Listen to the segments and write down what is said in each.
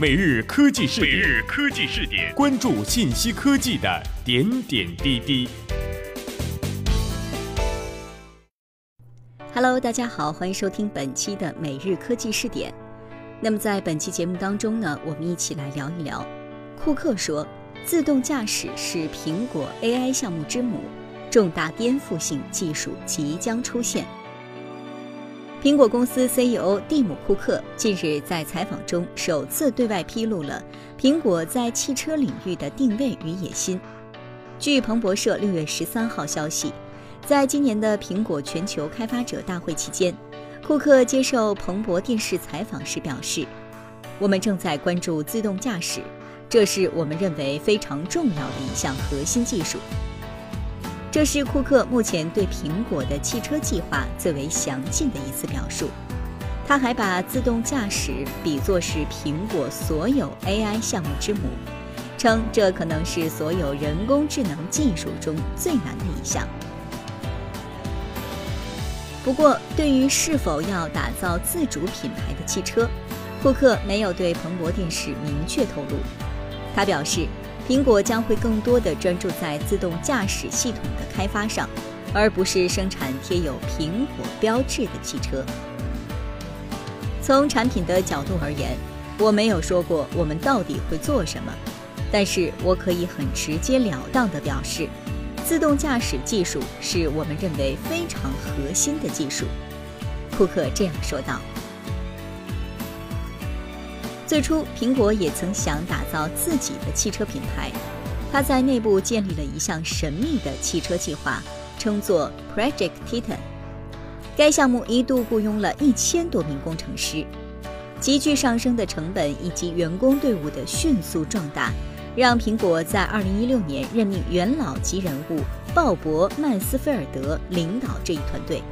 每日科技视每，日科技视点，关注信息科技的点点滴滴。Hello，大家好，欢迎收听本期的每日科技视点。那么在本期节目当中呢，我们一起来聊一聊。库克说，自动驾驶是苹果 AI 项目之母，重大颠覆性技术即将出现。苹果公司 CEO 蒂姆·库克近日在采访中首次对外披露了苹果在汽车领域的定位与野心。据彭博社六月十三号消息，在今年的苹果全球开发者大会期间，库克接受彭博电视采访时表示：“我们正在关注自动驾驶，这是我们认为非常重要的一项核心技术。”这是库克目前对苹果的汽车计划最为详尽的一次表述。他还把自动驾驶比作是苹果所有 AI 项目之母，称这可能是所有人工智能技术中最难的一项。不过，对于是否要打造自主品牌的汽车，库克没有对彭博电视明确透露。他表示，苹果将会更多地专注在自动驾驶系统的开发上，而不是生产贴有苹果标志的汽车。从产品的角度而言，我没有说过我们到底会做什么，但是我可以很直截了当地表示。自动驾驶技术是我们认为非常核心的技术，库克这样说道。最初，苹果也曾想打造自己的汽车品牌，他在内部建立了一项神秘的汽车计划，称作 Project Titan。该项目一度雇佣了一千多名工程师，急剧上升的成本以及员工队伍的迅速壮大。让苹果在2016年任命元老级人物鲍勃·曼斯菲尔德领导这一团队。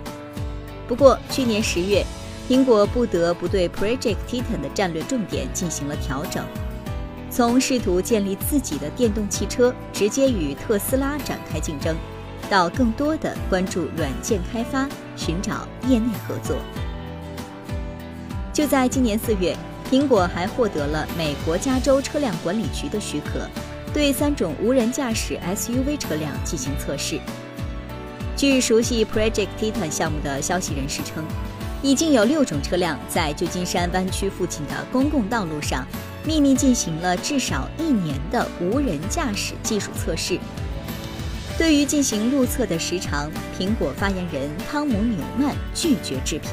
不过，去年十月，苹果不得不对 Project Titan 的战略重点进行了调整，从试图建立自己的电动汽车，直接与特斯拉展开竞争，到更多的关注软件开发，寻找业内合作。就在今年四月。苹果还获得了美国加州车辆管理局的许可，对三种无人驾驶 SUV 车辆进行测试。据熟悉 Project Titan 项目的消息人士称，已经有六种车辆在旧金山湾区附近的公共道路上秘密进行了至少一年的无人驾驶技术测试。对于进行路测的时长，苹果发言人汤姆·纽曼拒绝置评。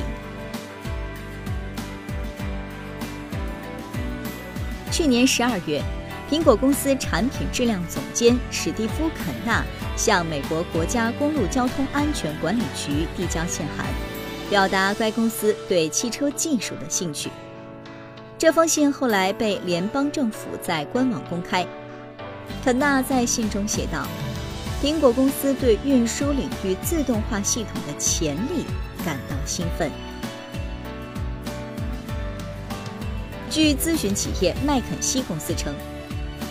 去年十二月，苹果公司产品质量总监史蒂夫·肯纳向美国国家公路交通安全管理局递交信函，表达该公司对汽车技术的兴趣。这封信后来被联邦政府在官网公开。肯纳在信中写道：“苹果公司对运输领域自动化系统的潜力感到兴奋。”据咨询企业麦肯锡公司称，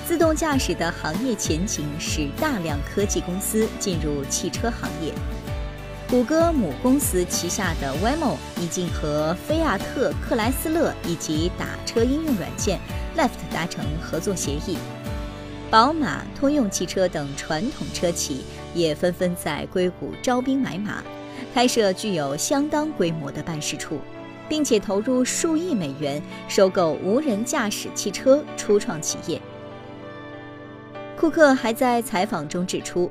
自动驾驶的行业前景使大量科技公司进入汽车行业。谷歌母公司旗下的 Waymo 已经和菲亚特克莱斯勒以及打车应用软件 Lyft 达成合作协议。宝马、通用汽车等传统车企也纷纷在硅谷招兵买马，开设具有相当规模的办事处。并且投入数亿美元收购无人驾驶汽车初创企业。库克还在采访中指出，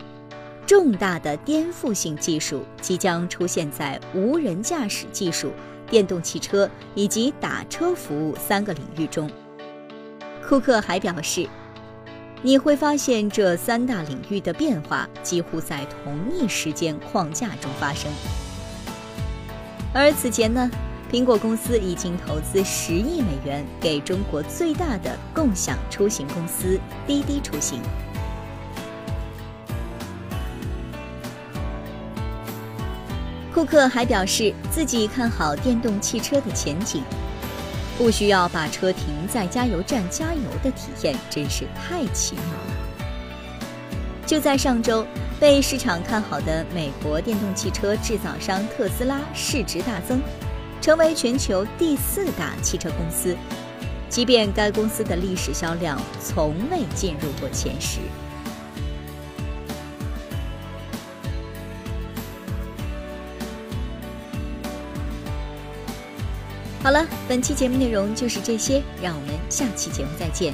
重大的颠覆性技术即将出现在无人驾驶技术、电动汽车以及打车服务三个领域中。库克还表示，你会发现这三大领域的变化几乎在同一时间框架中发生。而此前呢？苹果公司已经投资十亿美元给中国最大的共享出行公司滴滴出行。库克还表示自己看好电动汽车的前景，不需要把车停在加油站加油的体验真是太奇妙了。就在上周，被市场看好的美国电动汽车制造商特斯拉市值大增。成为全球第四大汽车公司，即便该公司的历史销量从未进入过前十。好了，本期节目内容就是这些，让我们下期节目再见。